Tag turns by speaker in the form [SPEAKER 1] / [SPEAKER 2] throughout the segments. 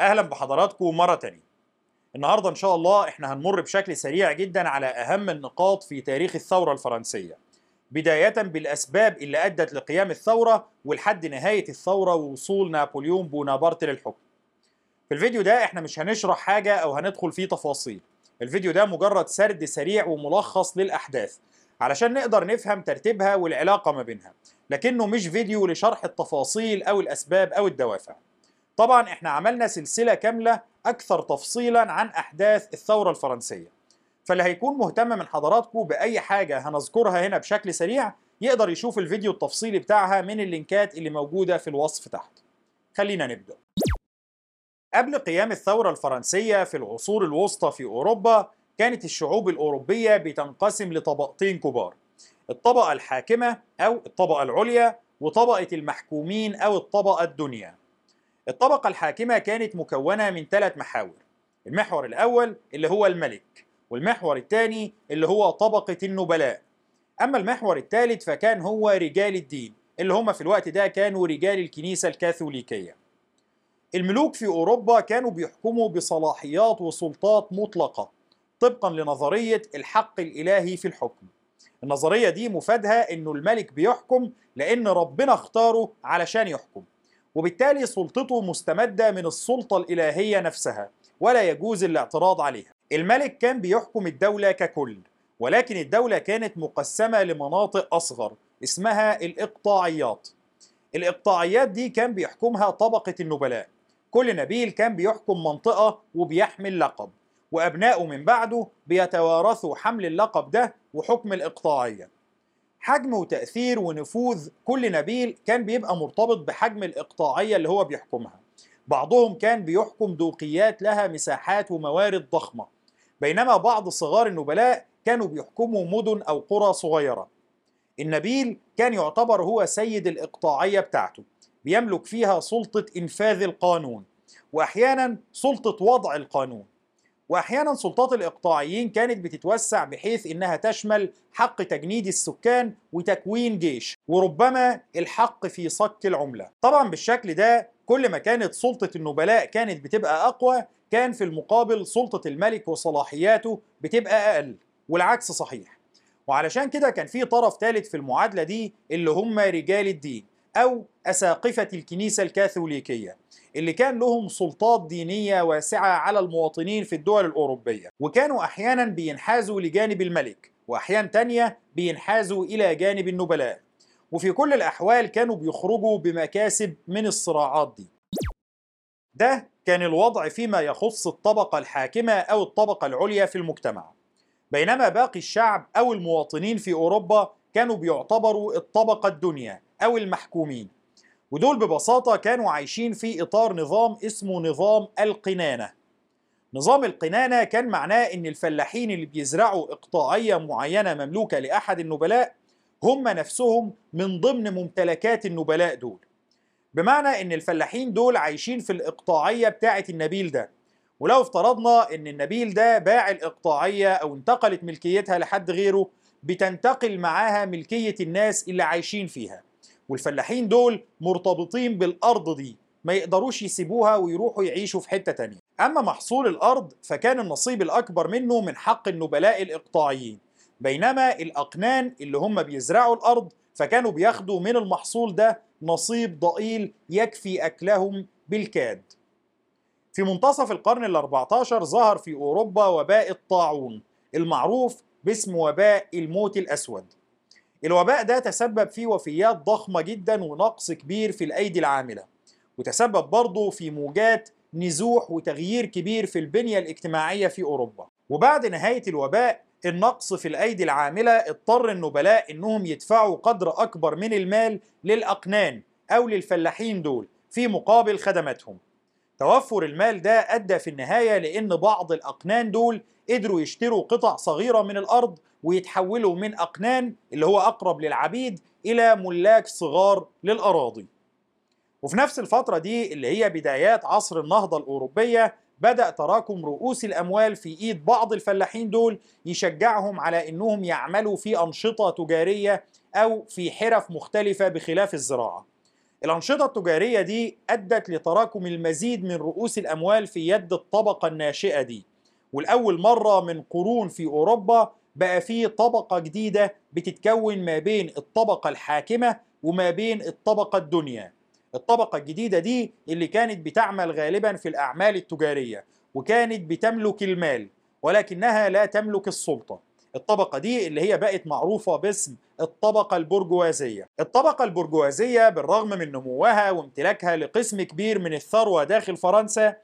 [SPEAKER 1] أهلا بحضراتكم مرة تانية. النهارده إن شاء الله إحنا هنمر بشكل سريع جدا على أهم النقاط في تاريخ الثورة الفرنسية. بداية بالأسباب اللي أدت لقيام الثورة ولحد نهاية الثورة ووصول نابليون بونابرت للحكم. في الفيديو ده إحنا مش هنشرح حاجة أو هندخل فيه تفاصيل. الفيديو ده مجرد سرد سريع وملخص للأحداث علشان نقدر نفهم ترتيبها والعلاقة ما بينها. لكنه مش فيديو لشرح التفاصيل أو الأسباب أو الدوافع. طبعا إحنا عملنا سلسلة كاملة أكثر تفصيلا عن أحداث الثورة الفرنسية. فاللي هيكون مهتم من حضراتكم بأي حاجة هنذكرها هنا بشكل سريع يقدر يشوف الفيديو التفصيلي بتاعها من اللينكات اللي موجودة في الوصف تحت. خلينا نبدأ. قبل قيام الثورة الفرنسية في العصور الوسطى في أوروبا كانت الشعوب الأوروبية بتنقسم لطبقتين كبار الطبقة الحاكمة أو الطبقة العليا وطبقة المحكومين أو الطبقة الدنيا. الطبقة الحاكمة كانت مكونة من ثلاث محاور. المحور الأول اللي هو الملك والمحور الثاني اللي هو طبقة النبلاء. أما المحور الثالث فكان هو رجال الدين اللي هم في الوقت ده كانوا رجال الكنيسة الكاثوليكية. الملوك في أوروبا كانوا بيحكموا بصلاحيات وسلطات مطلقة طبقا لنظرية الحق الإلهي في الحكم. النظرية دي مفادها إنه الملك بيحكم لأن ربنا اختاره علشان يحكم. وبالتالي سلطته مستمدة من السلطة الإلهية نفسها ولا يجوز الاعتراض عليها. الملك كان بيحكم الدولة ككل ولكن الدولة كانت مقسمة لمناطق أصغر اسمها الإقطاعيات. الإقطاعيات دي كان بيحكمها طبقة النبلاء. كل نبيل كان بيحكم منطقة وبيحمل لقب وأبنائه من بعده بيتوارثوا حمل اللقب ده وحكم الإقطاعية. حجم وتأثير ونفوذ كل نبيل كان بيبقى مرتبط بحجم الإقطاعية اللي هو بيحكمها. بعضهم كان بيحكم دوقيات لها مساحات وموارد ضخمة بينما بعض صغار النبلاء كانوا بيحكموا مدن أو قرى صغيرة. النبيل كان يعتبر هو سيد الإقطاعية بتاعته بيملك فيها سلطة إنفاذ القانون وأحيانا سلطة وضع القانون. وأحيانا سلطات الإقطاعيين كانت بتتوسع بحيث إنها تشمل حق تجنيد السكان وتكوين جيش وربما الحق في صك العملة. طبعا بالشكل ده كل ما كانت سلطة النبلاء كانت بتبقى أقوى كان في المقابل سلطة الملك وصلاحياته بتبقى أقل والعكس صحيح. وعلشان كده كان في طرف ثالث في المعادلة دي اللي هم رجال الدين. أو أساقفة الكنيسة الكاثوليكية اللي كان لهم سلطات دينية واسعة على المواطنين في الدول الأوروبية. وكانوا أحيانا بينحازوا لجانب الملك وأحيان تانية بينحازوا إلى جانب النبلاء. وفي كل الأحوال كانوا بيخرجوا بمكاسب من الصراعات دي. ده كان الوضع فيما يخص الطبقة الحاكمة أو الطبقة العليا في المجتمع. بينما باقي الشعب أو المواطنين في أوروبا كانوا بيعتبروا الطبقة الدنيا أو المحكومين. ودول ببساطة كانوا عايشين في إطار نظام اسمه نظام القنانة. نظام القنانة كان معناه إن الفلاحين اللي بيزرعوا إقطاعية معينة مملوكة لأحد النبلاء هم نفسهم من ضمن ممتلكات النبلاء دول. بمعنى إن الفلاحين دول عايشين في الإقطاعية بتاعة النبيل ده. ولو افترضنا إن النبيل ده باع الإقطاعية أو انتقلت ملكيتها لحد غيره بتنتقل معاها ملكية الناس اللي عايشين فيها. والفلاحين دول مرتبطين بالأرض دي ما يقدروش يسيبوها ويروحوا يعيشوا في حتة تانية. أما محصول الأرض فكان النصيب الأكبر منه من حق النبلاء الإقطاعيين. بينما الأقنان اللي هم بيزرعوا الأرض فكانوا بياخدوا من المحصول ده نصيب ضئيل يكفي أكلهم بالكاد. في منتصف القرن ال 14 ظهر في أوروبا وباء الطاعون المعروف باسم وباء الموت الأسود. الوباء ده تسبب في وفيات ضخمة جدا ونقص كبير في الأيدي العاملة وتسبب برضه في موجات نزوح وتغيير كبير في البنية الاجتماعية في أوروبا. وبعد نهاية الوباء النقص في الأيدي العاملة اضطر النبلاء إنهم يدفعوا قدر أكبر من المال للأقنان أو للفلاحين دول في مقابل خدماتهم. توفر المال ده أدى في النهاية لأن بعض الأقنان دول قدروا يشتروا قطع صغيرة من الأرض ويتحولوا من أقنان اللي هو أقرب للعبيد إلى ملاك صغار للأراضي. وفي نفس الفترة دي اللي هي بدايات عصر النهضة الأوروبية بدأ تراكم رؤوس الأموال في إيد بعض الفلاحين دول يشجعهم على إنهم يعملوا في أنشطة تجارية أو في حرف مختلفة بخلاف الزراعة. الأنشطة التجارية دي أدت لتراكم المزيد من رؤوس الأموال في يد الطبقة الناشئة دي. والأول مرة من قرون في أوروبا بقى في طبقة جديدة بتتكون ما بين الطبقة الحاكمة وما بين الطبقة الدنيا. الطبقة الجديدة دي اللي كانت بتعمل غالبا في الأعمال التجارية وكانت بتملك المال ولكنها لا تملك السلطة. الطبقة دي اللي هي بقت معروفة باسم الطبقة البرجوازية. الطبقة البرجوازية بالرغم من نموها وامتلاكها لقسم كبير من الثروة داخل فرنسا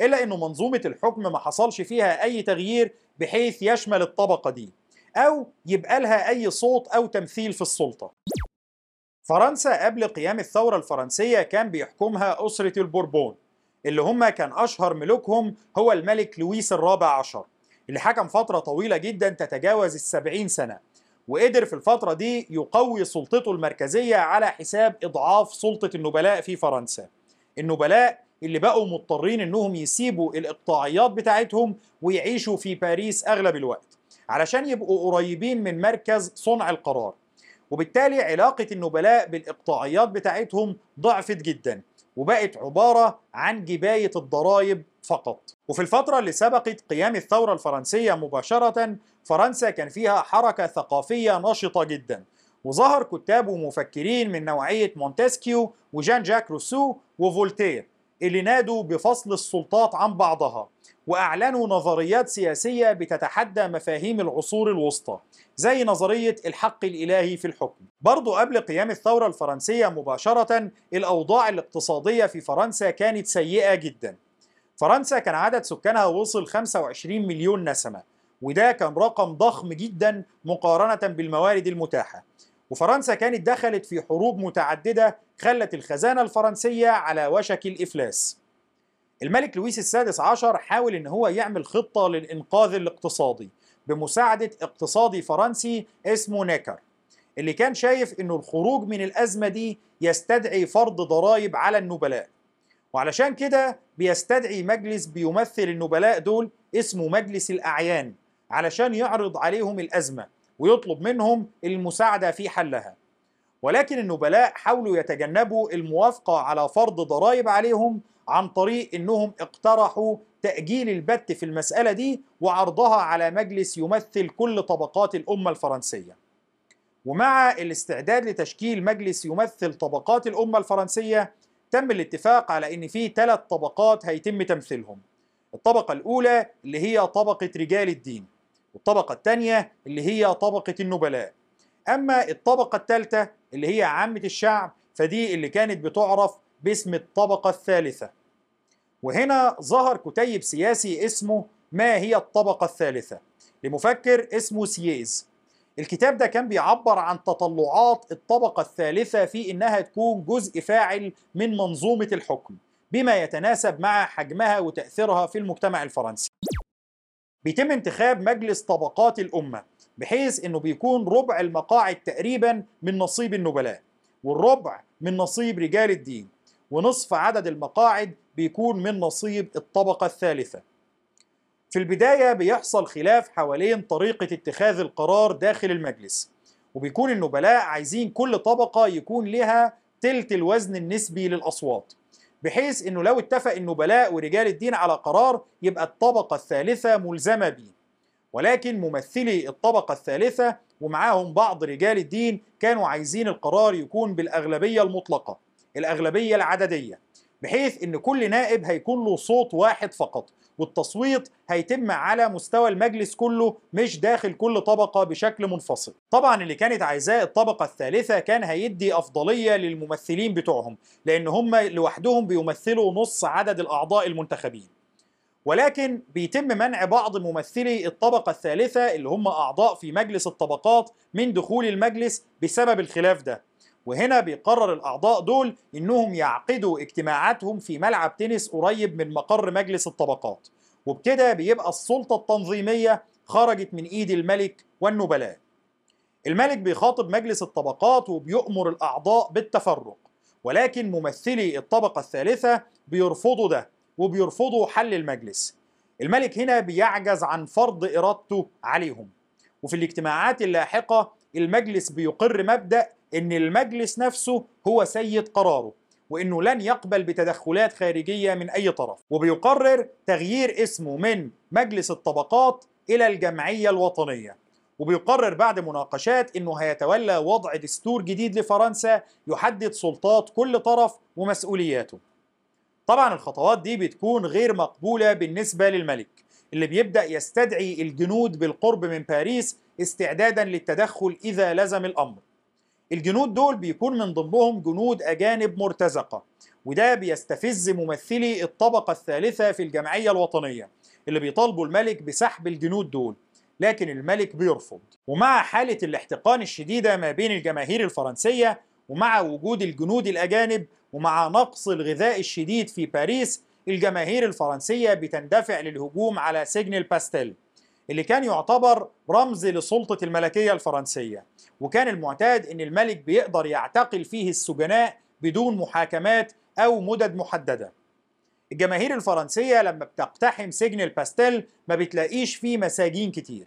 [SPEAKER 1] إلا أنه منظومة الحكم ما حصلش فيها أي تغيير بحيث يشمل الطبقة دي أو يبقى لها أي صوت أو تمثيل في السلطة. فرنسا قبل قيام الثورة الفرنسية كان بيحكمها أسرة البوربون اللي هم كان أشهر ملوكهم هو الملك لويس الرابع عشر اللي حكم فترة طويلة جدا تتجاوز السبعين سنة وقدر في الفترة دي يقوي سلطته المركزية على حساب إضعاف سلطة النبلاء في فرنسا. النبلاء اللي بقوا مضطرين إنهم يسيبوا الإقطاعيات بتاعتهم ويعيشوا في باريس أغلب الوقت علشان يبقوا قريبين من مركز صنع القرار. وبالتالي علاقة النبلاء بالإقطاعيات بتاعتهم ضعفت جدا وبقت عبارة عن جباية الضرائب فقط. وفي الفترة اللي سبقت قيام الثورة الفرنسية مباشرة فرنسا كان فيها حركة ثقافية نشطة جدا. وظهر كتاب ومفكرين من نوعية مونتسكيو وجان جاك روسو وفولتير. اللي نادوا بفصل السلطات عن بعضها وأعلنوا نظريات سياسية بتتحدى مفاهيم العصور الوسطى زي نظرية الحق الإلهي في الحكم. برضو قبل قيام الثورة الفرنسية مباشرة الأوضاع الاقتصادية في فرنسا كانت سيئة جدا. فرنسا كان عدد سكانها وصل 25 مليون نسمة وده كان رقم ضخم جدا مقارنة بالموارد المتاحة. وفرنسا كانت دخلت في حروب متعددة خلت الخزانة الفرنسية على وشك الإفلاس. الملك لويس السادس عشر حاول إن هو يعمل خطة للإنقاذ الاقتصادي بمساعدة اقتصادي فرنسي اسمه نيكر اللي كان شايف إنه الخروج من الأزمة دي يستدعي فرض ضرائب على النبلاء. وعلشان كده بيستدعي مجلس بيمثل النبلاء دول اسمه مجلس الأعيان علشان يعرض عليهم الأزمة ويطلب منهم المساعدة في حلها. ولكن النبلاء حاولوا يتجنبوا الموافقة على فرض ضرائب عليهم عن طريق إنهم اقترحوا تأجيل البت في المسألة دي وعرضها على مجلس يمثل كل طبقات الأمة الفرنسية. ومع الاستعداد لتشكيل مجلس يمثل طبقات الأمة الفرنسية تم الاتفاق على إن في ثلاث طبقات هيتم تمثيلهم. الطبقة الأولى اللي هي طبقة رجال الدين والطبقة الثانية اللي هي طبقة النبلاء. أما الطبقة الثالثة اللي هي عامة الشعب فدي اللي كانت بتعرف باسم الطبقة الثالثة. وهنا ظهر كتيب سياسي اسمه ما هي الطبقة الثالثة. لمفكر اسمه سييز. الكتاب ده كان بيعبر عن تطلعات الطبقة الثالثة في إنها تكون جزء فاعل من منظومة الحكم بما يتناسب مع حجمها وتأثيرها في المجتمع الفرنسي. بيتم انتخاب مجلس طبقات الأمة. بحيث إنه بيكون ربع المقاعد تقريبا من نصيب النبلاء والربع من نصيب رجال الدين ونصف عدد المقاعد بيكون من نصيب الطبقة الثالثة. في البداية بيحصل خلاف حوالين طريقة اتخاذ القرار داخل المجلس وبيكون النبلاء عايزين كل طبقة يكون لها تلت الوزن النسبي للأصوات بحيث إنه لو اتفق النبلاء ورجال الدين على قرار يبقى الطبقة الثالثة ملزمة بيه. ولكن ممثلي الطبقة الثالثة ومعاهم بعض رجال الدين كانوا عايزين القرار يكون بالأغلبية المطلقة الأغلبية العددية بحيث إن كل نائب هيكون له صوت واحد فقط والتصويت هيتم على مستوى المجلس كله مش داخل كل طبقة بشكل منفصل. طبعا اللي كانت عايزاه الطبقة الثالثة كان هيدي أفضلية للممثلين بتوعهم لأن هم لوحدهم بيمثلوا نص عدد الأعضاء المنتخبين. ولكن بيتم منع بعض ممثلي الطبقة الثالثة اللي هم أعضاء في مجلس الطبقات من دخول المجلس بسبب الخلاف ده. وهنا بيقرر الأعضاء دول إنهم يعقدوا اجتماعاتهم في ملعب تنس قريب من مقر مجلس الطبقات. وبكده بيبقى السلطة التنظيمية خرجت من إيد الملك والنبلاء. الملك بيخاطب مجلس الطبقات وبيؤمر الأعضاء بالتفرق. ولكن ممثلي الطبقة الثالثة بيرفضوا ده. وبيرفضوا حل المجلس. الملك هنا بيعجز عن فرض إرادته عليهم. وفي الاجتماعات اللاحقة المجلس بيقر مبدأ إن المجلس نفسه هو سيد قراره وإنه لن يقبل بتدخلات خارجية من أي طرف. وبيقرر تغيير اسمه من مجلس الطبقات إلى الجمعية الوطنية. وبيقرر بعد مناقشات إنه هيتولى وضع دستور جديد لفرنسا يحدد سلطات كل طرف ومسؤولياته. طبعا الخطوات دي بتكون غير مقبولة بالنسبة للملك اللي بيبدأ يستدعي الجنود بالقرب من باريس استعدادا للتدخل إذا لزم الأمر. الجنود دول بيكون من ضمنهم جنود أجانب مرتزقة وده بيستفز ممثلي الطبقة الثالثة في الجمعية الوطنية اللي بيطالبوا الملك بسحب الجنود دول لكن الملك بيرفض. ومع حالة الاحتقان الشديدة ما بين الجماهير الفرنسية ومع وجود الجنود الأجانب ومع نقص الغذاء الشديد في باريس الجماهير الفرنسية بتندفع للهجوم على سجن الباستيل اللي كان يعتبر رمز لسلطة الملكية الفرنسية. وكان المعتاد إن الملك بيقدر يعتقل فيه السجناء بدون محاكمات أو مدد محددة. الجماهير الفرنسية لما بتقتحم سجن الباستيل ما بتلاقيش فيه مساجين كتير.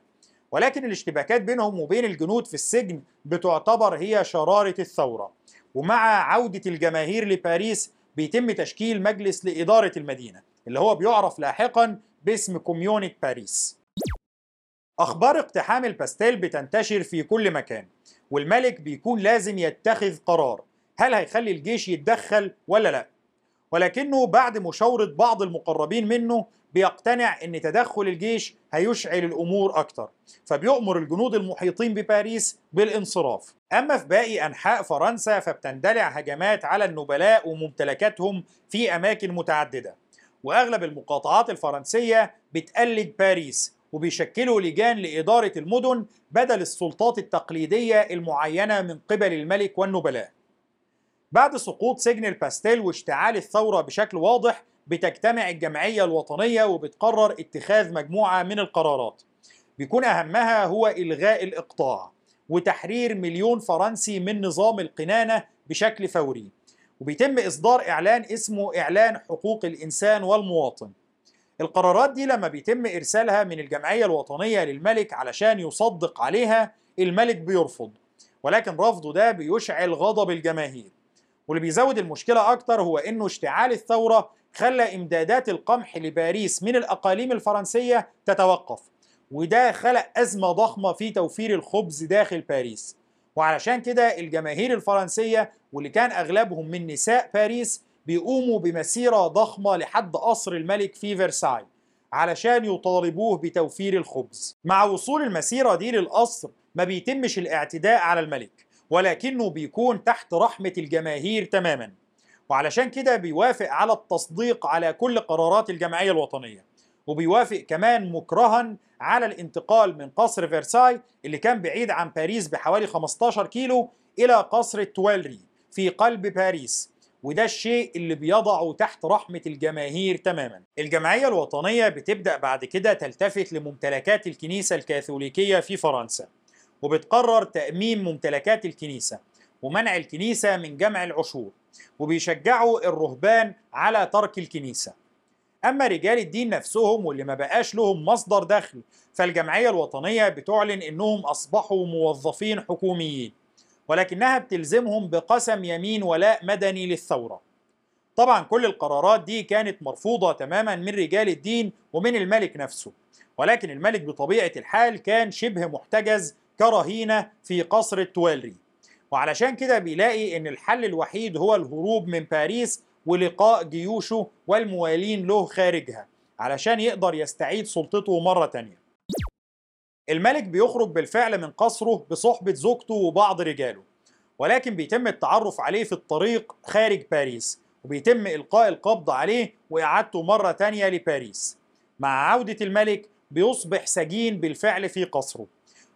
[SPEAKER 1] ولكن الاشتباكات بينهم وبين الجنود في السجن بتعتبر هي شرارة الثورة. ومع عودة الجماهير لباريس بيتم تشكيل مجلس لإدارة المدينة اللي هو بيعرف لاحقا باسم كوميونة باريس. أخبار اقتحام الباستيل بتنتشر في كل مكان والملك بيكون لازم يتخذ قرار هل هيخلي الجيش يتدخل ولا لا؟ ولكنه بعد مشاورة بعض المقربين منه بيقتنع إن تدخل الجيش هيشعل الأمور أكتر فبيؤمر الجنود المحيطين بباريس بالانصراف أما في باقي أنحاء فرنسا فبتندلع هجمات على النبلاء وممتلكاتهم في أماكن متعددة وأغلب المقاطعات الفرنسية بتقلد باريس وبيشكلوا لجان لإدارة المدن بدل السلطات التقليدية المعينة من قبل الملك والنبلاء. بعد سقوط سجن الباستيل واشتعال الثورة بشكل واضح بتجتمع الجمعية الوطنية وبتقرر اتخاذ مجموعة من القرارات. بيكون أهمها هو إلغاء الإقطاع وتحرير مليون فرنسي من نظام القنانة بشكل فوري. وبيتم إصدار إعلان اسمه إعلان حقوق الإنسان والمواطن. القرارات دي لما بيتم إرسالها من الجمعية الوطنية للملك علشان يصدق عليها الملك بيرفض ولكن رفضه ده بيشعل غضب الجماهير واللي بيزود المشكلة أكتر هو إنه اشتعال الثورة خلى إمدادات القمح لباريس من الأقاليم الفرنسية تتوقف وده خلق أزمة ضخمة في توفير الخبز داخل باريس. وعلشان كده الجماهير الفرنسية واللي كان أغلبهم من نساء باريس بيقوموا بمسيرة ضخمة لحد قصر الملك في فرساي علشان يطالبوه بتوفير الخبز. مع وصول المسيرة دي للقصر ما بيتمش الاعتداء على الملك ولكنه بيكون تحت رحمة الجماهير تماما. وعلشان كده بيوافق على التصديق على كل قرارات الجمعية الوطنية. وبيوافق كمان مكرها على الانتقال من قصر فرساي اللي كان بعيد عن باريس بحوالي 15 كيلو إلى قصر التوالري في قلب باريس. وده الشيء اللي بيضعه تحت رحمة الجماهير تماما. الجمعية الوطنية بتبدأ بعد كده تلتفت لممتلكات الكنيسة الكاثوليكية في فرنسا. وبتقرر تأميم ممتلكات الكنيسة ومنع الكنيسة من جمع العشور. وبيشجعوا الرهبان على ترك الكنيسة. أما رجال الدين نفسهم واللي ما بقاش لهم مصدر دخل فالجمعية الوطنية بتعلن إنهم أصبحوا موظفين حكوميين ولكنها بتلزمهم بقسم يمين ولاء مدني للثورة. طبعا كل القرارات دي كانت مرفوضة تماما من رجال الدين ومن الملك نفسه ولكن الملك بطبيعة الحال كان شبه محتجز كرهينة في قصر التوالري. وعلشان كده بيلاقي إن الحل الوحيد هو الهروب من باريس ولقاء جيوشه والموالين له خارجها علشان يقدر يستعيد سلطته مرة تانية. الملك بيخرج بالفعل من قصره بصحبة زوجته وبعض رجاله ولكن بيتم التعرف عليه في الطريق خارج باريس وبيتم إلقاء القبض عليه وإعادته مرة تانية لباريس. مع عودة الملك بيصبح سجين بالفعل في قصره.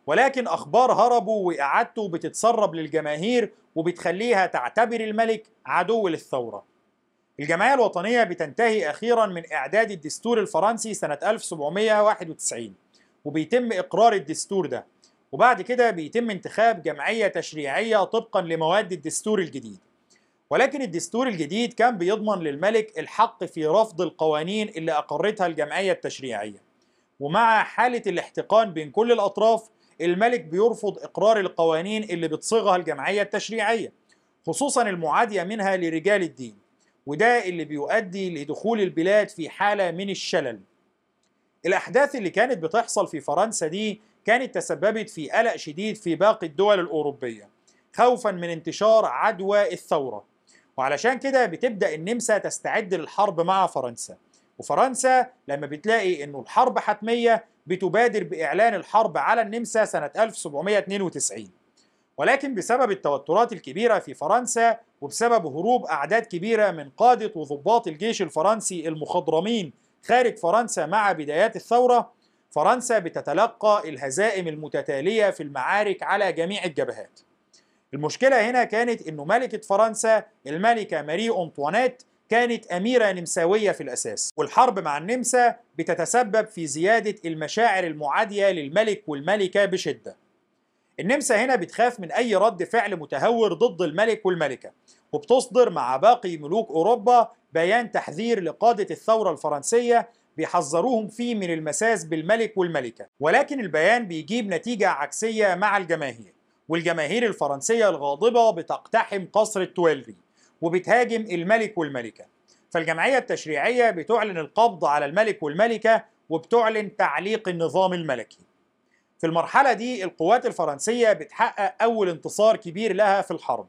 [SPEAKER 1] ولكن أخبار هربه وإعادته بتتسرب للجماهير وبتخليها تعتبر الملك عدو للثورة. الجمعية الوطنية بتنتهي أخيرا من إعداد الدستور الفرنسي سنة 1791 وبيتم إقرار الدستور ده. وبعد كده بيتم انتخاب جمعية تشريعية طبقا لمواد الدستور الجديد. ولكن الدستور الجديد كان بيضمن للملك الحق في رفض القوانين اللي أقرتها الجمعية التشريعية. ومع حالة الاحتقان بين كل الأطراف الملك بيرفض إقرار القوانين اللي بتصيغها الجمعية التشريعية خصوصا المعادية منها لرجال الدين وده اللي بيؤدي لدخول البلاد في حالة من الشلل. الأحداث اللي كانت بتحصل في فرنسا دي كانت تسببت في قلق شديد في باقي الدول الأوروبية خوفا من انتشار عدوى الثورة. وعلشان كده بتبدأ النمسا تستعد للحرب مع فرنسا. وفرنسا لما بتلاقي إنه الحرب حتمية بتبادر بإعلان الحرب على النمسا سنة 1792 ولكن بسبب التوترات الكبيرة في فرنسا وبسبب هروب أعداد كبيرة من قادة وضباط الجيش الفرنسي المخضرمين خارج فرنسا مع بدايات الثورة فرنسا بتتلقى الهزائم المتتالية في المعارك على جميع الجبهات. المشكلة هنا كانت أنه ملكة فرنسا الملكة ماري أنطوانيت كانت أميرة نمساوية في الأساس والحرب مع النمسا بتتسبب في زيادة المشاعر المعادية للملك والملكة بشدة. النمسا هنا بتخاف من أي رد فعل متهور ضد الملك والملكة وبتصدر مع باقي ملوك أوروبا بيان تحذير لقادة الثورة الفرنسية بيحذروهم فيه من المساس بالملك والملكة. ولكن البيان بيجيب نتيجة عكسية مع الجماهير والجماهير الفرنسية الغاضبة بتقتحم قصر التويلري وبتهاجم الملك والملكة. فالجمعية التشريعية بتعلن القبض على الملك والملكة وبتعلن تعليق النظام الملكي. في المرحلة دي القوات الفرنسية بتحقق أول انتصار كبير لها في الحرب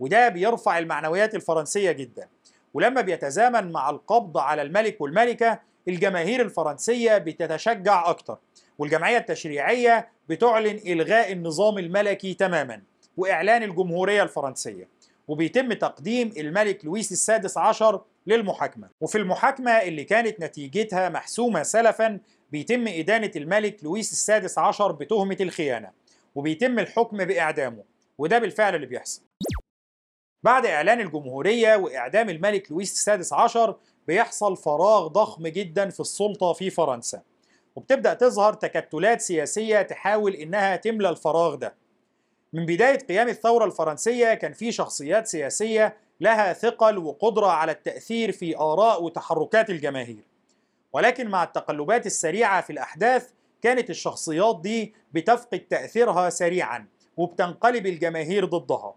[SPEAKER 1] وده بيرفع المعنويات الفرنسية جدا. ولما بيتزامن مع القبض على الملك والملكة الجماهير الفرنسية بتتشجع أكتر والجمعية التشريعية بتعلن إلغاء النظام الملكي تماما وإعلان الجمهورية الفرنسية. وبيتم تقديم الملك لويس السادس عشر للمحاكمة. وفي المحاكمة اللي كانت نتيجتها محسومة سلفا بيتم إدانة الملك لويس السادس عشر بتهمة الخيانة وبيتم الحكم بإعدامه وده بالفعل اللي بيحصل. بعد إعلان الجمهورية وإعدام الملك لويس السادس عشر بيحصل فراغ ضخم جدا في السلطة في فرنسا. وبتبدأ تظهر تكتلات سياسية تحاول إنها تملى الفراغ ده. من بداية قيام الثورة الفرنسية كان في شخصيات سياسية لها ثقل وقدرة على التأثير في آراء وتحركات الجماهير. ولكن مع التقلبات السريعة في الأحداث كانت الشخصيات دي بتفقد تأثيرها سريعا وبتنقلب الجماهير ضدها.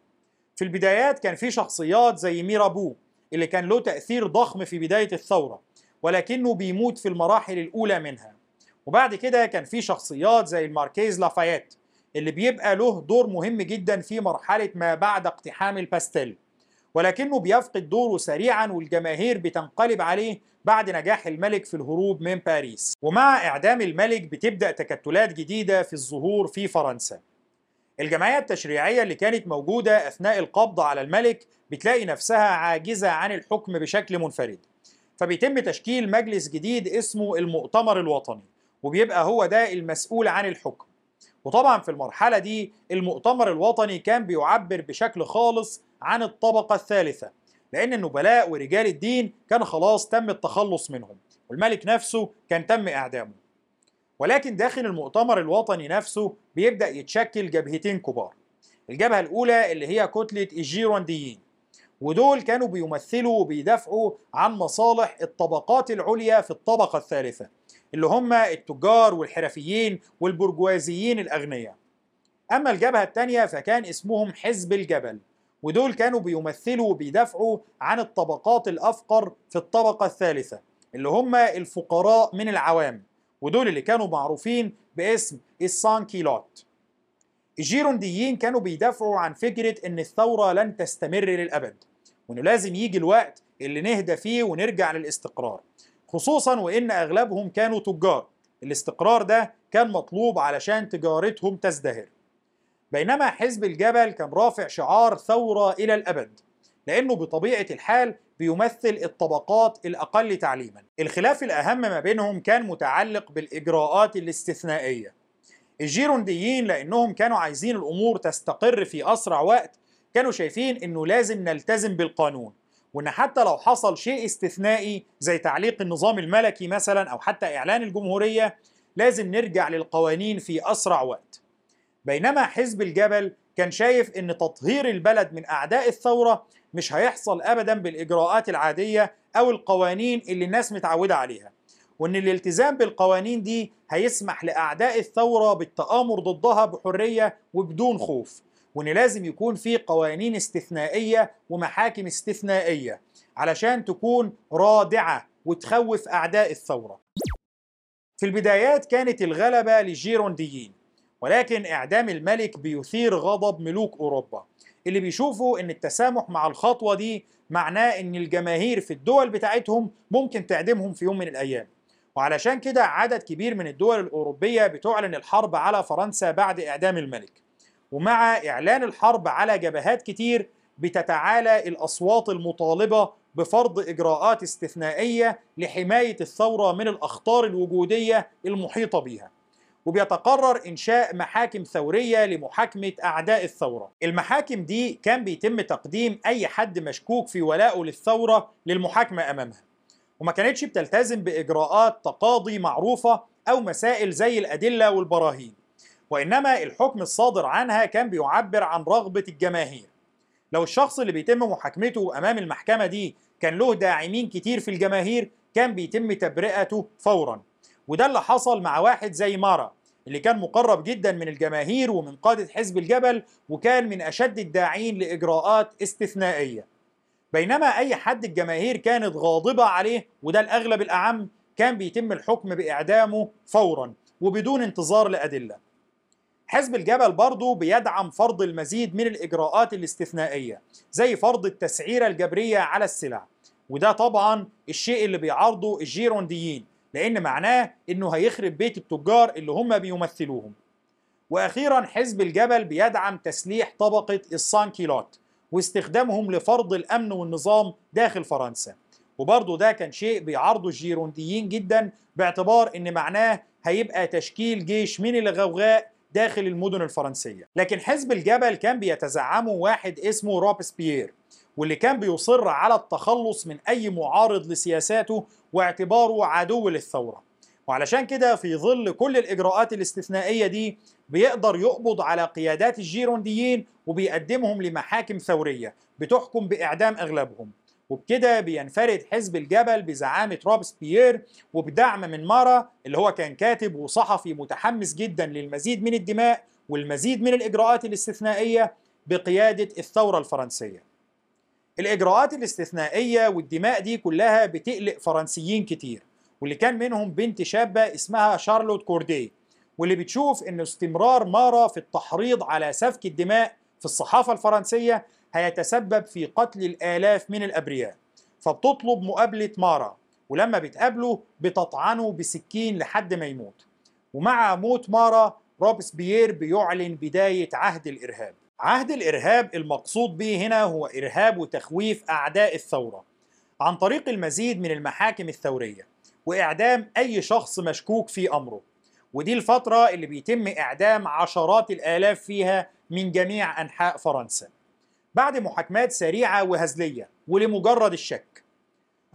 [SPEAKER 1] في البدايات كان في شخصيات زي ميرابو اللي كان له تأثير ضخم في بداية الثورة ولكنه بيموت في المراحل الأولى منها. وبعد كده كان في شخصيات زي الماركيز لافايت اللي بيبقى له دور مهم جدا في مرحلة ما بعد اقتحام الباستيل. ولكنه بيفقد دوره سريعا والجماهير بتنقلب عليه بعد نجاح الملك في الهروب من باريس. ومع إعدام الملك بتبدأ تكتلات جديدة في الظهور في فرنسا. الجمعية التشريعية اللي كانت موجودة أثناء القبض على الملك بتلاقي نفسها عاجزة عن الحكم بشكل منفرد. فبيتم تشكيل مجلس جديد اسمه المؤتمر الوطني وبيبقى هو ده المسؤول عن الحكم. وطبعا في المرحلة دي المؤتمر الوطني كان بيعبر بشكل خالص عن الطبقة الثالثة لأن النبلاء ورجال الدين كان خلاص تم التخلص منهم والملك نفسه كان تم إعدامه. ولكن داخل المؤتمر الوطني نفسه بيبدأ يتشكل جبهتين كبار الجبهة الأولى اللي هي كتلة الجيرونديين ودول كانوا بيمثلوا وبيدافعوا عن مصالح الطبقات العليا في الطبقة الثالثة اللي هم التجار والحرفيين والبرجوازيين الأغنياء. أما الجبهة الثانية فكان اسمهم حزب الجبل ودول كانوا بيمثلوا وبيدافعوا عن الطبقات الأفقر في الطبقة الثالثة اللي هم الفقراء من العوام ودول اللي كانوا معروفين باسم السان كيلوت الجيرونديين كانوا بيدافعوا عن فكرة إن الثورة لن تستمر للأبد وإنه لازم يجي الوقت اللي نهدى فيه ونرجع للاستقرار. خصوصا وإن أغلبهم كانوا تجار. الاستقرار ده كان مطلوب علشان تجارتهم تزدهر. بينما حزب الجبل كان رافع شعار ثورة إلى الأبد لأنه بطبيعة الحال بيمثل الطبقات الأقل تعليما. الخلاف الأهم ما بينهم كان متعلق بالإجراءات الاستثنائية. الجيرونديين لأنهم كانوا عايزين الأمور تستقر في أسرع وقت كانوا شايفين أنه لازم نلتزم بالقانون. وإن حتى لو حصل شيء استثنائي زي تعليق النظام الملكي مثلا أو حتى إعلان الجمهورية لازم نرجع للقوانين في أسرع وقت. بينما حزب الجبل كان شايف إن تطهير البلد من أعداء الثورة مش هيحصل ابدا بالإجراءات العادية أو القوانين اللي الناس متعودة عليها وإن الالتزام بالقوانين دي هيسمح لأعداء الثورة بالتآمر ضدها بحرية وبدون خوف. وإن لازم يكون في قوانين استثنائية ومحاكم استثنائية علشان تكون رادعة وتخوف أعداء الثورة. في البدايات كانت الغلبة للجيرونديين ولكن إعدام الملك بيثير غضب ملوك أوروبا اللي بيشوفوا إن التسامح مع الخطوة دي معناه إن الجماهير في الدول بتاعتهم ممكن تعدمهم في يوم من الأيام. وعلشان كده عدد كبير من الدول الأوروبية بتعلن الحرب على فرنسا بعد إعدام الملك ومع إعلان الحرب على جبهات كتير بتتعالى الأصوات المطالبة بفرض إجراءات استثنائية لحماية الثورة من الأخطار الوجودية المحيطة بها وبيتقرر إنشاء محاكم ثورية لمحاكمة أعداء الثورة. المحاكم دي كان بيتم تقديم أي حد مشكوك في ولائه للثورة للمحاكمة أمامها. وما كانتش بتلتزم بإجراءات تقاضي معروفة أو مسائل زي الأدلة والبراهين. وإنما الحكم الصادر عنها كان بيعبر عن رغبة الجماهير. لو الشخص اللي بيتم محاكمته أمام المحكمة دي كان له داعمين كتير في الجماهير كان بيتم تبرئته فورا. وده اللي حصل مع واحد زي مارا اللي كان مقرب جدا من الجماهير ومن قادة حزب الجبل وكان من أشد الداعين لإجراءات استثنائية. بينما أي حد الجماهير كانت غاضبة عليه وده الأغلب الأعم كان بيتم الحكم بإعدامه فورا وبدون انتظار لأدلة. حزب الجبل برضه بيدعم فرض المزيد من الإجراءات الاستثنائية زي فرض التسعيرة الجبرية على السلع. وده طبعا الشيء اللي بيعارضه الجيرونديين لأن معناه إنه هيخرب بيت التجار اللي هم بيمثلوهم. وأخيرا حزب الجبل بيدعم تسليح طبقة السانكيلوت واستخدامهم لفرض الأمن والنظام داخل فرنسا. وبرضه ده كان شيء بيعارضه الجيرونديين جدا باعتبار إن معناه هيبقى تشكيل جيش من الغوغاء داخل المدن الفرنسية. لكن حزب الجبل كان بيتزعمه واحد اسمه روبسبيير واللي كان بيصر على التخلص من أي معارض لسياساته واعتباره عدو للثورة. وعلشان كده في ظل كل الإجراءات الاستثنائية دي بيقدر يقبض على قيادات الجيرونديين وبيقدمهم لمحاكم ثورية بتحكم بإعدام أغلبهم. وبكده بينفرد حزب الجبل بزعامة روبسبيير وبدعم من مارا اللي هو كان كاتب وصحفي متحمس جدا للمزيد من الدماء والمزيد من الإجراءات الاستثنائية بقيادة الثورة الفرنسية. الإجراءات الاستثنائية والدماء دي كلها بتقلق فرنسيين كتير واللي كان منهم بنت شابة اسمها شارلوت كوردي واللي بتشوف ان استمرار مارا في التحريض على سفك الدماء في الصحافة الفرنسية هيتسبب في قتل الآلاف من الأبرياء. فبتطلب مقابلة مارا ولما بتقابله بتطعنه بسكين لحد ما يموت. ومع موت مارا روبسبيير بيعلن بداية عهد الإرهاب. عهد الإرهاب المقصود به هنا هو إرهاب وتخويف أعداء الثورة. عن طريق المزيد من المحاكم الثورية وإعدام أي شخص مشكوك في أمره. ودي الفترة اللي بيتم إعدام عشرات الآلاف فيها من جميع أنحاء فرنسا. بعد محاكمات سريعة وهزلية ولمجرد الشك.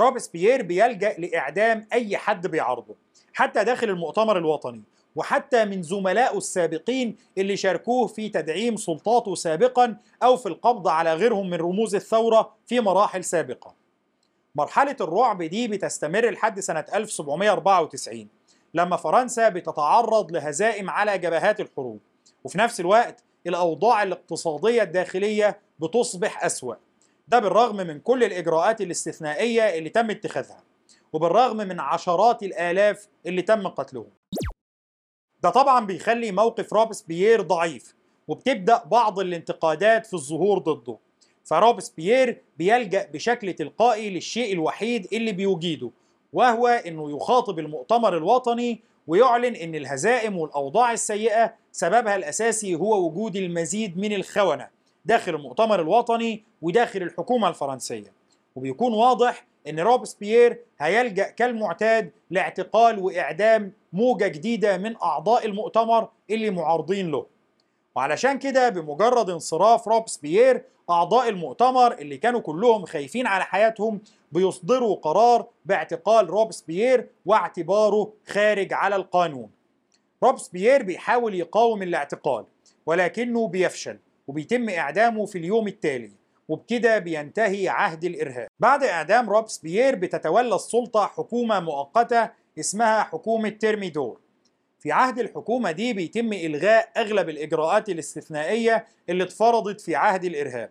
[SPEAKER 1] روبسبيير بيلجأ لإعدام أي حد بيعارضه حتى داخل المؤتمر الوطني وحتى من زملائه السابقين اللي شاركوه في تدعيم سلطاته سابقا أو في القبض على غيرهم من رموز الثورة في مراحل سابقة. مرحلة الرعب دي بتستمر لحد سنة 1794 لما فرنسا بتتعرض لهزائم على جبهات الحروب وفي نفس الوقت الأوضاع الاقتصادية الداخلية بتصبح أسوأ. ده بالرغم من كل الإجراءات الاستثنائية اللي تم اتخاذها وبالرغم من عشرات الآلاف اللي تم قتلهم. ده طبعا بيخلي موقف روبسبيير ضعيف وبتبدأ بعض الانتقادات في الظهور ضده. فروبسبيير بيلجأ بشكل تلقائي للشيء الوحيد اللي بيجيده وهو إنه يخاطب المؤتمر الوطني ويعلن إن الهزائم والأوضاع السيئة سببها الأساسي هو وجود المزيد من الخونة. داخل المؤتمر الوطني وداخل الحكومة الفرنسية. وبيكون واضح إن روبسبيير هيلجأ كالمعتاد لاعتقال وإعدام موجة جديدة من أعضاء المؤتمر اللي معارضين له. وعلشان كده بمجرد انصراف روبسبيير أعضاء المؤتمر اللي كانوا كلهم خايفين على حياتهم بيصدروا قرار باعتقال روبسبيير واعتباره خارج على القانون. روبسبيير بيحاول يقاوم الاعتقال ولكنه بيفشل. وبيتم إعدامه في اليوم التالي وبكده بينتهي عهد الإرهاب. بعد إعدام روبسبيير بتتولى السلطة حكومة مؤقتة اسمها حكومة تيرميدور. في عهد الحكومة دي بيتم إلغاء أغلب الإجراءات الاستثنائية اللي اتفرضت في عهد الإرهاب.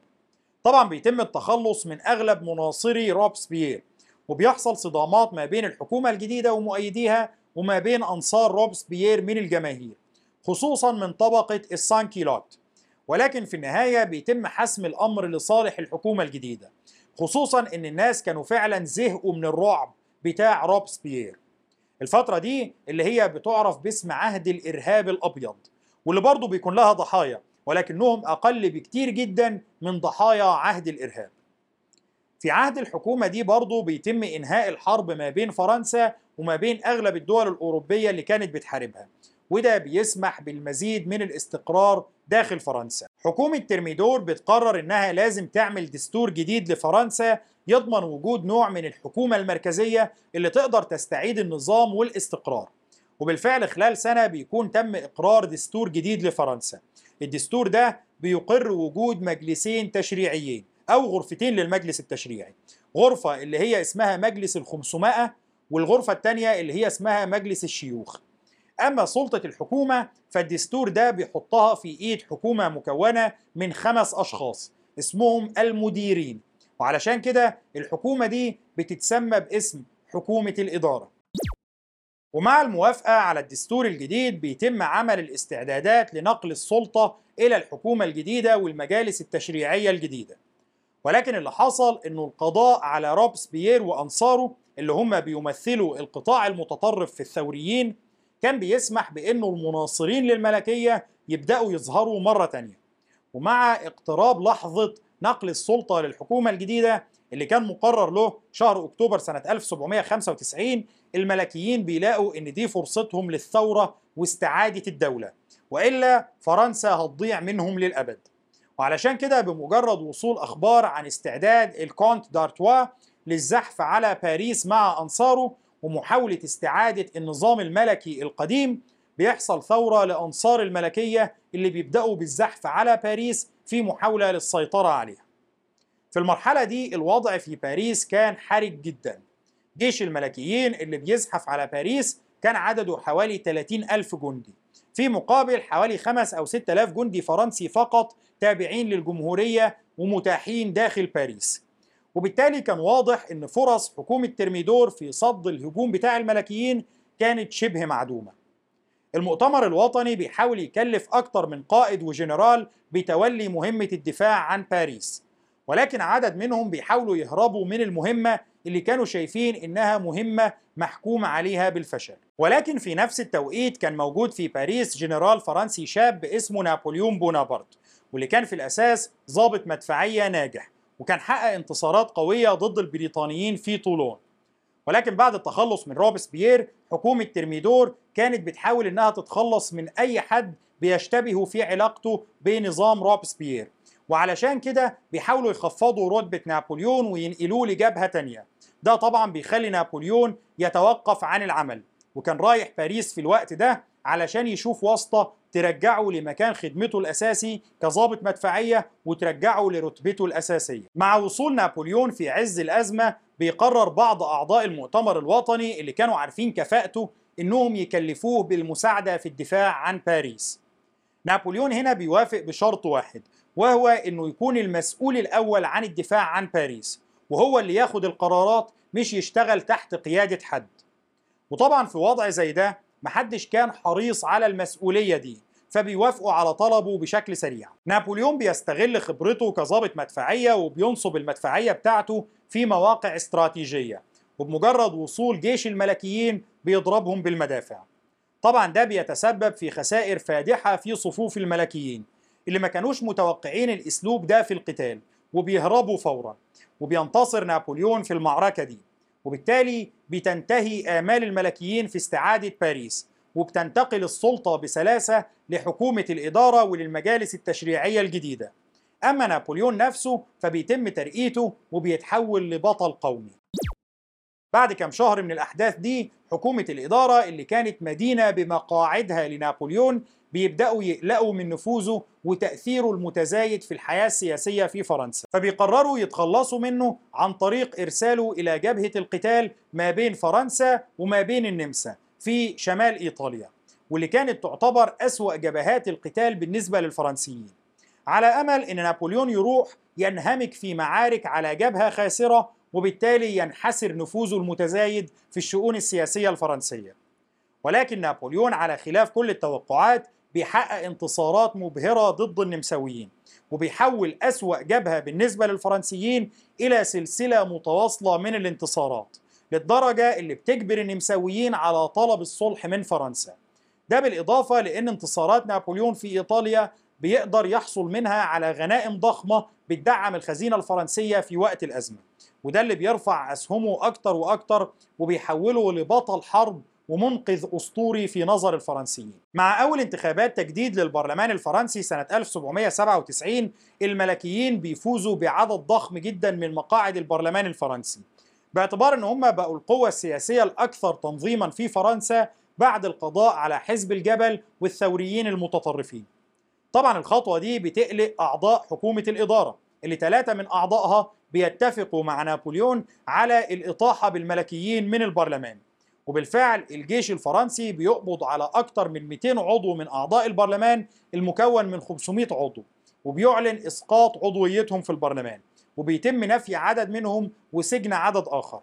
[SPEAKER 1] طبعا بيتم التخلص من أغلب مناصري روبسبيير وبيحصل صدامات ما بين الحكومة الجديدة ومؤيديها وما بين أنصار روبسبيير من الجماهير خصوصا من طبقة السانكيلوت ولكن في النهاية بيتم حسم الأمر لصالح الحكومة الجديدة خصوصا إن الناس كانوا فعلا زهقوا من الرعب بتاع روبسبيير. الفترة دي اللي هي بتعرف باسم عهد الإرهاب الأبيض واللي برضه بيكون لها ضحايا ولكنهم أقل بكتير جدا من ضحايا عهد الإرهاب. في عهد الحكومة دي برضه بيتم إنهاء الحرب ما بين فرنسا وما بين أغلب الدول الأوروبية اللي كانت بتحاربها. وده بيسمح بالمزيد من الاستقرار داخل فرنسا. حكومة ترميدور بتقرر إنها لازم تعمل دستور جديد لفرنسا يضمن وجود نوع من الحكومة المركزية اللي تقدر تستعيد النظام والاستقرار. وبالفعل خلال سنة بيكون تم إقرار دستور جديد لفرنسا. الدستور ده بيقر وجود مجلسين تشريعيين أو غرفتين للمجلس التشريعي. غرفة اللي هي اسمها مجلس الخمسمائة والغرفة الثانية اللي هي اسمها مجلس الشيوخ. أما سلطة الحكومة فالدستور ده بيحطها في إيد حكومة مكونة من خمس أشخاص اسمهم المديرين. وعلشان كده الحكومة دي بتتسمى باسم حكومة الإدارة. ومع الموافقة على الدستور الجديد بيتم عمل الاستعدادات لنقل السلطة إلى الحكومة الجديدة والمجالس التشريعية الجديدة. ولكن اللي حصل إنه القضاء على روبسبيير وأنصاره اللي هم بيمثلوا القطاع المتطرف في الثوريين كان بيسمح بإنه المناصرين للملكية يبدأوا يظهروا مرة تانية. ومع اقتراب لحظة نقل السلطة للحكومة الجديدة اللي كان مقرر له شهر أكتوبر سنة 1795 الملكيين بيلاقوا إن دي فرصتهم للثورة واستعادة الدولة وإلا فرنسا هتضيع منهم للأبد. وعلشان كده بمجرد وصول أخبار عن استعداد الكونت دارتوا للزحف على باريس مع أنصاره ومحاولة استعادة النظام الملكي القديم بيحصل ثورة لأنصار الملكية اللي بيبدأوا بالزحف على باريس في محاولة للسيطرة عليها. في المرحلة دي الوضع في باريس كان حرج جدا. جيش الملكيين اللي بيزحف على باريس كان عدده حوالي 30 ألف جندي. في مقابل حوالي 5 أو 6 ألاف جندي فرنسي فقط تابعين للجمهورية ومتاحين داخل باريس. وبالتالي كان واضح إن فرص حكومة ترميدور في صد الهجوم بتاع الملكيين كانت شبه معدومة. المؤتمر الوطني بيحاول يكلف أكتر من قائد وجنرال بتولي مهمة الدفاع عن باريس ولكن عدد منهم بيحاولوا يهربوا من المهمة اللي كانوا شايفين إنها مهمة محكوم عليها بالفشل. ولكن في نفس التوقيت كان موجود في باريس جنرال فرنسي شاب اسمه نابليون بونابرت واللي كان في الأساس ضابط مدفعية ناجح. وكان حقق انتصارات قوية ضد البريطانيين في طولون. ولكن بعد التخلص من روبسبيير حكومة ترميدور كانت بتحاول إنها تتخلص من أي حد بيشتبه في علاقته بنظام روبسبيير وعلشان كده بيحاولوا يخفضوا رتبة نابليون وينقلوه لجبهة تانية. ده طبعا بيخلي نابليون يتوقف عن العمل. وكان رايح باريس في الوقت ده علشان يشوف واسطة ترجعه لمكان خدمته الأساسي كظابط مدفعية وترجعه لرتبته الأساسية. مع وصول نابليون في عز الأزمة بيقرر بعض أعضاء المؤتمر الوطني اللي كانوا عارفين كفاءته إنهم يكلفوه بالمساعدة في الدفاع عن باريس. نابليون هنا بيوافق بشرط واحد وهو إنه يكون المسؤول الأول عن الدفاع عن باريس وهو اللي ياخد القرارات مش يشتغل تحت قيادة حد. وطبعا في وضع زي ده محدش كان حريص على المسؤولية دي فبيوافقوا على طلبه بشكل سريع. نابليون بيستغل خبرته كظابط مدفعية وبينصب المدفعية بتاعته في مواقع استراتيجية وبمجرد وصول جيش الملكيين بيضربهم بالمدافع. طبعا ده بيتسبب في خسائر فادحة في صفوف الملكيين اللي ما كانوش متوقعين الأسلوب ده في القتال وبيهربوا فورا. وبينتصر نابليون في المعركة دي. وبالتالي بتنتهي آمال الملكيين في استعادة باريس وبتنتقل السلطة بسلاسة لحكومة الإدارة وللمجالس التشريعية الجديدة. أما نابليون نفسه فبيتم ترقيته وبيتحول لبطل قومي. بعد كم شهر من الأحداث دي حكومة الإدارة اللي كانت مدينة بمقاعدها لنابليون بيبدأوا يقلقوا من نفوذه وتأثيره المتزايد في الحياة السياسية في فرنسا. فبيقرروا يتخلصوا منه عن طريق إرساله إلى جبهة القتال ما بين فرنسا وما بين النمسا في شمال إيطاليا واللي كانت تعتبر أسوأ جبهات القتال بالنسبة للفرنسيين. على أمل أن نابليون يروح ينهمك في معارك على جبهة خاسرة وبالتالي ينحسر نفوذه المتزايد في الشؤون السياسية الفرنسية. ولكن نابليون على خلاف كل التوقعات بيحقق انتصارات مبهرة ضد النمساويين وبيحول أسوأ جبهة بالنسبة للفرنسيين إلى سلسلة متواصلة من الانتصارات للدرجة اللي بتجبر النمساويين على طلب الصلح من فرنسا. ده بالإضافة لأن انتصارات نابليون في إيطاليا بيقدر يحصل منها على غنائم ضخمة بتدعم الخزينة الفرنسية في وقت الأزمة. وده اللي بيرفع أسهمه أكتر وأكتر وبيحوله لبطل حرب ومنقذ أسطوري في نظر الفرنسيين. مع أول انتخابات تجديد للبرلمان الفرنسي سنة 1797 الملكيين بيفوزوا بعدد ضخم جدا من مقاعد البرلمان الفرنسي. باعتبار إن هم بقوا القوة السياسية الأكثر تنظيما في فرنسا بعد القضاء على حزب الجبل والثوريين المتطرفين. طبعا الخطوة دي بتقلق أعضاء حكومة الإدارة. اللي ثلاثة من أعضائها بيتفقوا مع نابليون على الإطاحة بالملكيين من البرلمان. وبالفعل الجيش الفرنسي بيقبض على أكثر من 200 عضو من أعضاء البرلمان المكون من 500 عضو وبيعلن إسقاط عضويتهم في البرلمان وبيتم نفي عدد منهم وسجن عدد آخر.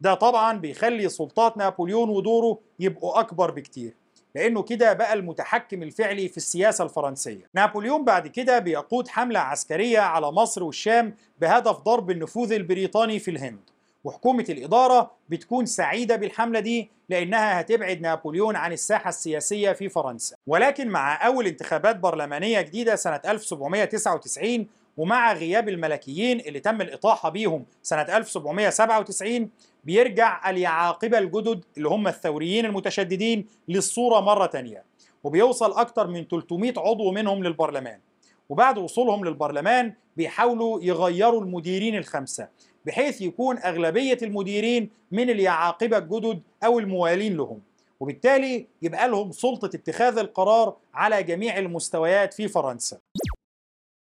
[SPEAKER 1] ده طبعا بيخلي سلطات نابليون ودوره يبقوا أكبر بكتير. لأنه كده بقى المتحكم الفعلي في السياسة الفرنسية. نابليون بعد كده بيقود حملة عسكرية على مصر والشام بهدف ضرب النفوذ البريطاني في الهند. وحكومة الإدارة بتكون سعيدة بالحملة دي لأنها هتبعد نابليون عن الساحة السياسية في فرنسا. ولكن مع أول انتخابات برلمانية جديدة سنة 1799 ومع غياب الملكيين اللي تم الإطاحة بيهم سنة 1797 بيرجع اليعاقبة الجدد اللي هم الثوريين المتشددين للصورة مرة تانية وبيوصل أكتر من 300 عضو منهم للبرلمان. وبعد وصولهم للبرلمان بيحاولوا يغيروا المديرين الخمسة بحيث يكون أغلبية المديرين من اليعاقبة الجدد أو الموالين لهم. وبالتالي يبقى لهم سلطة اتخاذ القرار على جميع المستويات في فرنسا.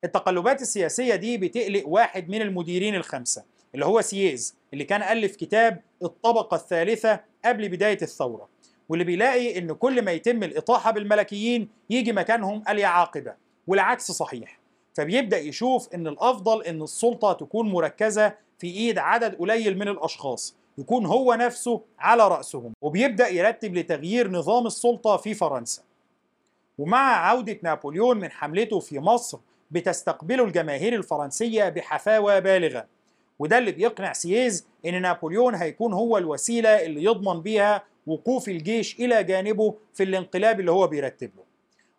[SPEAKER 1] التقلبات السياسية دي بتقلق واحد من المديرين الخمسة. اللي هو سييز اللي كان ألف كتاب الطبقة الثالثة قبل بداية الثورة. واللي بيلاقي إن كل ما يتم الإطاحة بالملكيين يجي مكانهم اليعاقبة والعكس صحيح. فبيبدأ يشوف إن الأفضل إن السلطة تكون مركزة في إيد عدد قليل من الأشخاص يكون هو نفسه على رأسهم. وبيبدأ يرتب لتغيير نظام السلطة في فرنسا. ومع عودة نابليون من حملته في مصر بتستقبله الجماهير الفرنسية بحفاوة بالغة. وده اللي بيقنع سييز إن نابليون هيكون هو الوسيلة اللي يضمن بيها وقوف الجيش إلى جانبه في الانقلاب اللي هو بيرتب له.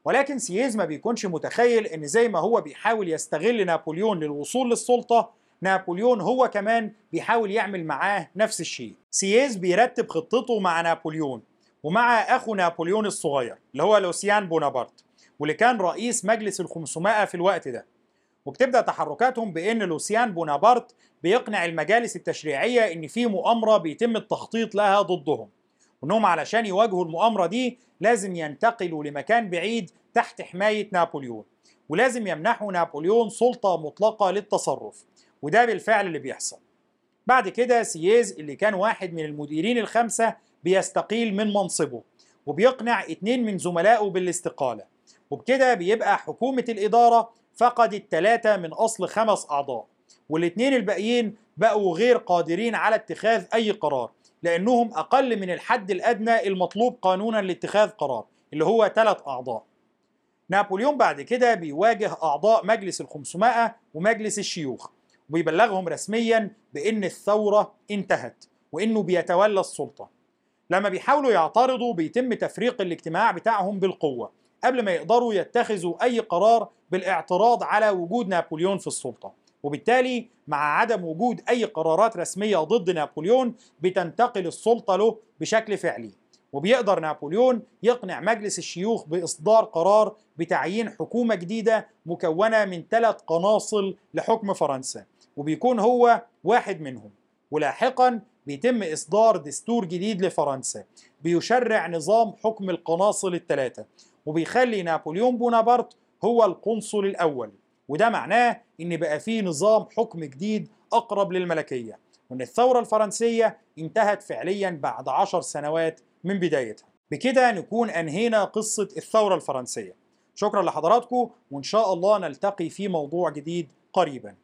[SPEAKER 1] ولكن سييز ما بيكونش متخيل إن زي ما هو بيحاول يستغل نابليون للوصول للسلطة نابليون هو كمان بيحاول يعمل معاه نفس الشيء. سييز بيرتب خطته مع نابليون ومع أخو نابليون الصغير اللي هو لوسيان بونابرت واللي كان رئيس مجلس ال 500 في الوقت ده. وبتبدأ تحركاتهم بإن لوسيان بونابرت بيقنع المجالس التشريعية إن في مؤامرة بيتم التخطيط لها ضدهم. وإنهم علشان يواجهوا المؤامرة دي لازم ينتقلوا لمكان بعيد تحت حماية نابليون. ولازم يمنحوا نابليون سلطة مطلقة للتصرف. وده بالفعل اللي بيحصل. بعد كده سييز اللي كان واحد من المديرين الخمسة بيستقيل من منصبه. وبيقنع اتنين من زملائه بالاستقالة. وبكده بيبقى حكومة الإدارة فقدت ثلاثة من أصل خمس أعضاء. والاثنين الباقيين بقوا غير قادرين على اتخاذ أي قرار لأنهم أقل من الحد الأدنى المطلوب قانونا لاتخاذ قرار اللي هو ثلاث أعضاء. نابليون بعد كده بيواجه أعضاء مجلس ال 500 ومجلس الشيوخ وبيبلغهم رسميا بإن الثورة انتهت وإنه بيتولى السلطة. لما بيحاولوا يعترضوا بيتم تفريق الاجتماع بتاعهم بالقوة قبل ما يقدروا يتخذوا أي قرار بالاعتراض على وجود نابليون في السلطة. وبالتالي مع عدم وجود أي قرارات رسمية ضد نابليون بتنتقل السلطة له بشكل فعلي. وبيقدر نابليون يقنع مجلس الشيوخ بإصدار قرار بتعيين حكومة جديدة مكونة من ثلاث قناصل لحكم فرنسا وبيكون هو واحد منهم. ولاحقا بيتم إصدار دستور جديد لفرنسا بيشرع نظام حكم القناصل الثلاثة وبيخلي نابليون بونابرت هو القنصل الأول. وده معناه إن بقى فيه نظام حكم جديد أقرب للملكية وإن الثورة الفرنسية انتهت فعليا بعد عشر سنوات من بدايتها. بكده نكون أنهينا قصة الثورة الفرنسية. شكرا لحضراتكم وإن شاء الله نلتقي في موضوع جديد قريبا.